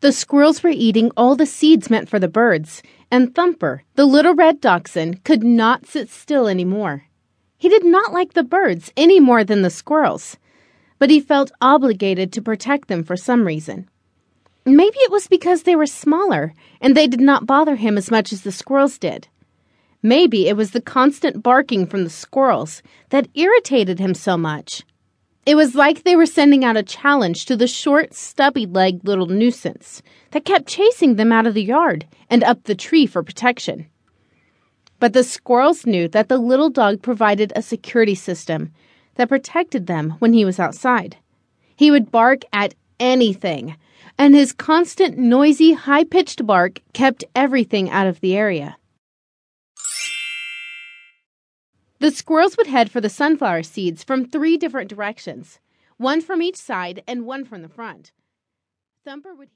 The squirrels were eating all the seeds meant for the birds, and Thumper, the little red dachshund, could not sit still any more. He did not like the birds any more than the squirrels, but he felt obligated to protect them for some reason. Maybe it was because they were smaller and they did not bother him as much as the squirrels did. Maybe it was the constant barking from the squirrels that irritated him so much. It was like they were sending out a challenge to the short, stubby legged little nuisance that kept chasing them out of the yard and up the tree for protection. But the squirrels knew that the little dog provided a security system that protected them when he was outside. He would bark at anything, and his constant, noisy, high pitched bark kept everything out of the area. The squirrels would head for the sunflower seeds from three different directions one from each side and one from the front. Thumper would